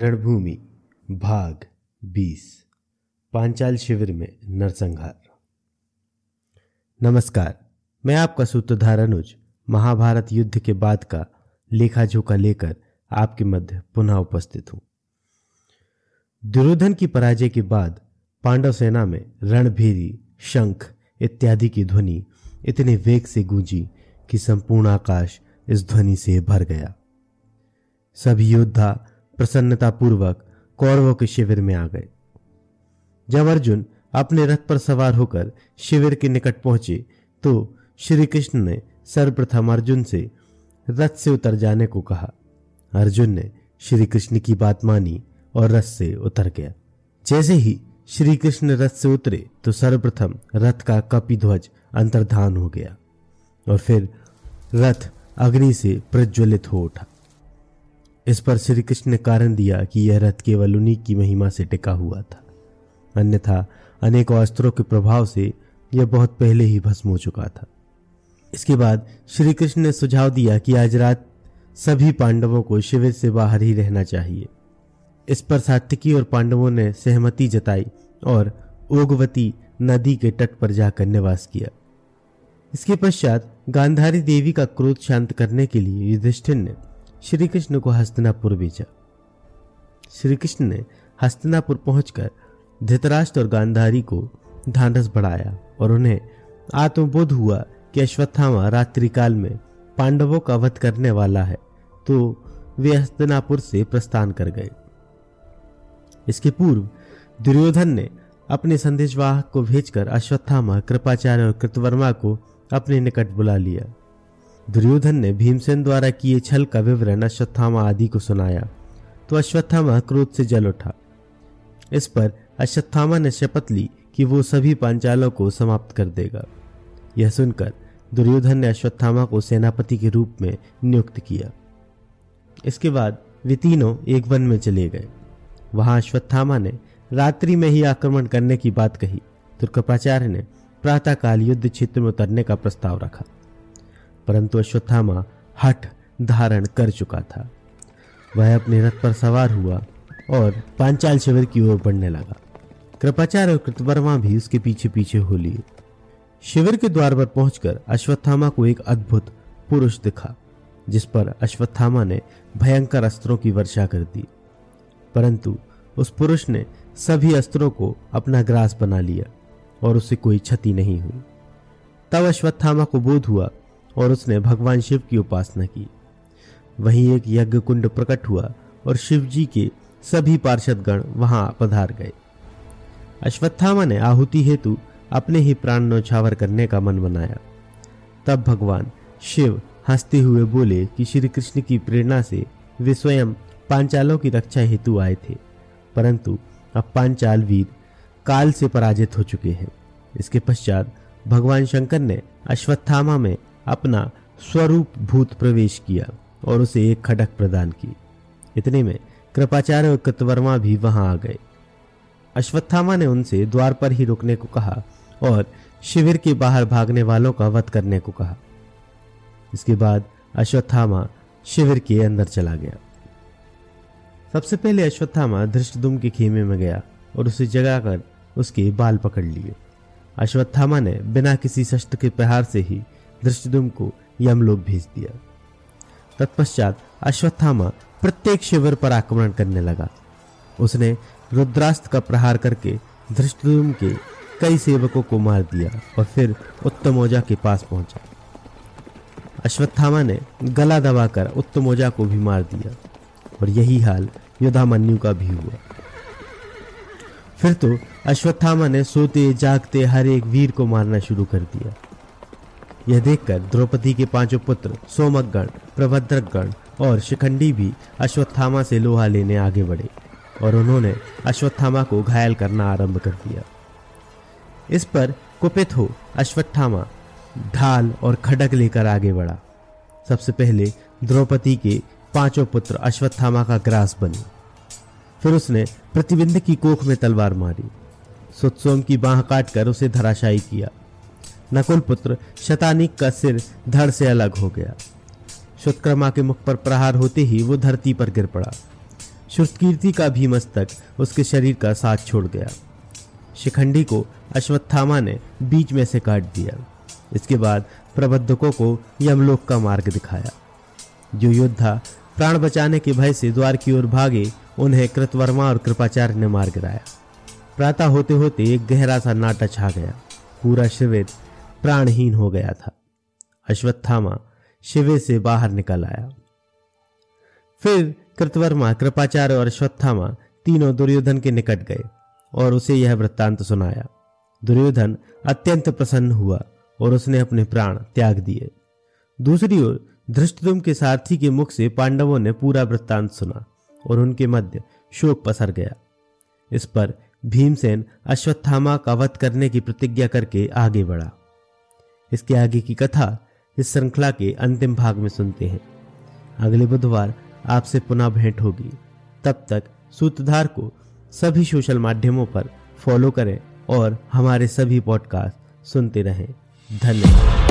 रणभूमि, भाग 20 पांचाल शिविर में नरसंहार। नमस्कार, मैं आपका सूत्रधार अनुज, महाभारत युद्ध के बाद का लेखा जोखा लेकर आपके मध्य पुनः उपस्थित हूँ। दुर्योधन की पराजय के बाद पांडव सेना में रणभेरी, शंख इत्यादि की ध्वनि इतने वेग से गूंजी कि संपूर्ण आकाश इस ध्वनि से भर गया। सभी योद्धा प्रसन्नतापूर्वक कौरवों के शिविर में आ गए। जब अर्जुन अपने रथ पर सवार होकर शिविर के निकट पहुँचे तो श्री कृष्ण ने सर्वप्रथम अर्जुन से रथ से उतर जाने को कहा। अर्जुन ने श्री कृष्ण की बात मानी और रथ से उतर गया। जैसे ही श्री कृष्ण रथ से उतरे तो सर्वप्रथम रथ का कपि ध्वज अंतर्धान हो गया और फिर रथ अग्नि से प्रज्वलित हो उठा। इस पर श्री कृष्ण ने कारण दिया कि यह रथ केवल उन्हीं की महिमा से टिका हुआ था। अन्यथा अनेकों अस्त्रों के प्रभाव से यह बहुत पहले ही भस्म हो चुका था। इसके बाद श्री कृष्ण ने सुझाव दिया कि आज रात सभी पांडवों को शिविर से बाहर ही रहना चाहिए। इस पर सात्विकी और पांडवों ने सहमति जताई और ओगवती नदी के तट पर जाकर निवास किया। इसके पश्चात गांधारी देवी का क्रोध शांत करने के लिए युधिष्ठिर ने श्री कृष्ण को हस्तिनापुर भेजा। श्री कृष्ण ने हस्तिनापुर पहुंचकर धृतराष्ट्र और गांधारी को ढांढस बढ़ाया और उन्हें आत्मबोध हुआ कि अश्वत्थामा रात्रि काल में पांडवों का वध करने वाला है तो वे हस्तिनापुर से प्रस्थान कर गए। इसके पूर्व दुर्योधन ने अपने संदेशवाहक को भेजकर अश्वत्थामा, कृपाचार्य और कृतवर्मा को अपने निकट बुला लिया। दुर्योधन ने भीमसेन द्वारा किए छल का विवरण अश्वत्थामा आदि को सुनाया। तो अश्वत्थामा क्रोध से जल उठा। इस पर अश्वत्थामा ने शपथ ली कि वो सभी पांचालों को समाप्त कर देगा। यह सुनकर दुर्योधन ने अश्वत्थामा को सेनापति के रूप में नियुक्त किया। इसके बाद वे तीनों एक वन में चले गए। वहाँ अश्वत्थामा ने रात्रि में ही आक्रमण करने की बात कही। तो कृपाचार्य ने प्रातःकाल युद्ध क्षेत्र में उतरने का प्रस्ताव रखा। परंतु अश्वत्थामा हठ धारण कर चुका था। वह अपने रथ पर सवार हुआ और पांचाल शिविर की ओर बढ़ने लगा। कृपाचार्य और कृतवर्मा भी उसके पीछे पीछे हो लिए। शिविर के द्वार पर पहुंचकर अश्वत्थामा को एक अद्भुत पुरुष दिखा, जिस पर अश्वत्थामा ने भयंकर अस्त्रों की वर्षा कर दी। परंतु उस पुरुष ने सभी अस्त्रों को अपना ग्रास बना लिया और उससे कोई क्षति नहीं हुई। तब अश्वत्थामा को बोध हुआ और उसने भगवान शिव की उपासना की। वहीं एक यज्ञ कुंड प्रकट हुआ और शिव जी के सभी पार्षदगण वहाँ पधार गए। अश्वत्थामा ने आहुति हेतु अपने ही प्राण नौछावर करने का मन बनाया। तब भगवान शिव हँसते हुए बोले कि श्री कृष्ण की प्रेरणा से वे स्वयं पांचालों की रक्षा हेतु आए थे, परंतु अब पांचाल वीर काल से पराजित हो चुके हैं। इसके पश्चात भगवान शंकर ने अश्वत्थामा में अपना स्वरूप भूत प्रवेश किया और उसे एक खडक प्रदान की। इतने में कृपाचार्य और कृतवर्मा भी वहाँ आ गए। अश्वत्थामा ने उनसे द्वार पर ही रुकने को कहा और शिविर के बाहर भागने वालों का वध करने को कहा। इसके बाद अश्वत्थामा शिविर के अंदर चला गया। सबसे पहले अश्वत्थामा धृष्टदुम के खेमे में गया और उसे जगाकर उसके बाल पकड़ लिए। अश्वत्थामा ने बिना किसी शस्त्र के प्रहार से ही धृष्टदुम को यमलोक भेज दिया। तत्पश्चात अश्वत्थामा प्रत्येक शिविर पर आक्रमण करने लगा। उसने रुद्रास्त्र का प्रहार करके धृष्टदुम के कई सेवकों को मार दिया और फिर उत्तमोजा के पास पहुँचा। अश्वत्थामा ने गला दबाकर उत्तमोजा को भी मार दिया और यही हाल युधामन्यु का भी हुआ। फिर तो अश्वत्थामा ने सोते, जागते हर एक वीर को मारना शुरू कर दिया। यह देखकर द्रौपदी के पाँचों पुत्र, सोमकगण प्रभद्रगण और शिखंडी भी अश्वत्थामा से लोहा लेने आगे बढ़े और उन्होंने अश्वत्थामा को घायल करना आरंभ कर दिया। इस पर कुपित हो अश्वत्थामा ढाल और खडक लेकर आगे बढ़ा। सबसे पहले द्रौपदी के पाँचों पुत्र अश्वत्थामा का ग्रास बने। फिर उसने प्रतिबिंद की कोख में तलवार मारी। सुत्सोम की बाह काटकर उसे धराशायी किया। नकुल पुत्र शतानिक का सिर धड़ से अलग हो गया। शुत्क्रमा के मुख पर प्रहार होते ही वो धरती पर गिर पड़ा। श्रुतकीर्ति का भी मस्तक उसके शरीर का साथ छोड़ गया। शिखंडी को अश्वत्थामा ने बीच में से काट दिया। इसके बाद प्रबंधकों को यमलोक का मार्ग दिखाया। जो योद्धा प्राण बचाने के भय से द्वार की ओर भागे, उन्हें कृतवर्मा और कृपाचार्य ने मार गिराया प्रातः होते होते एक गहरा सा नाटा छा गया। पूरा शिविर प्राणहीन हो गया था। अश्वत्थामा शिविर से बाहर निकल आया। फिर कृतवर्मा, कृपाचार्य और अश्वत्थामा तीनों दुर्योधन के निकट गए और उसे यह वृत्तांत सुनाया। दुर्योधन अत्यंत प्रसन्न हुआ और उसने अपने प्राण त्याग दिए। दूसरी ओर धृष्टुम के सारथी के मुख से पांडवों ने पूरा वृत्तांत सुना और उनके मध्य शोक पसर गया। इस पर भीमसेन अश्वत्थामा का वध करने की प्रतिज्ञा करके आगे बढ़ा। इसके आगे की कथा इस श्रृंखला के अंतिम भाग में सुनते हैं। अगले बुधवार आपसे पुनः भेंट होगी। तब तक सूत्रधार को सभी सोशल माध्यमों पर फॉलो करें और हमारे सभी पॉडकास्ट सुनते रहें। धन्यवाद।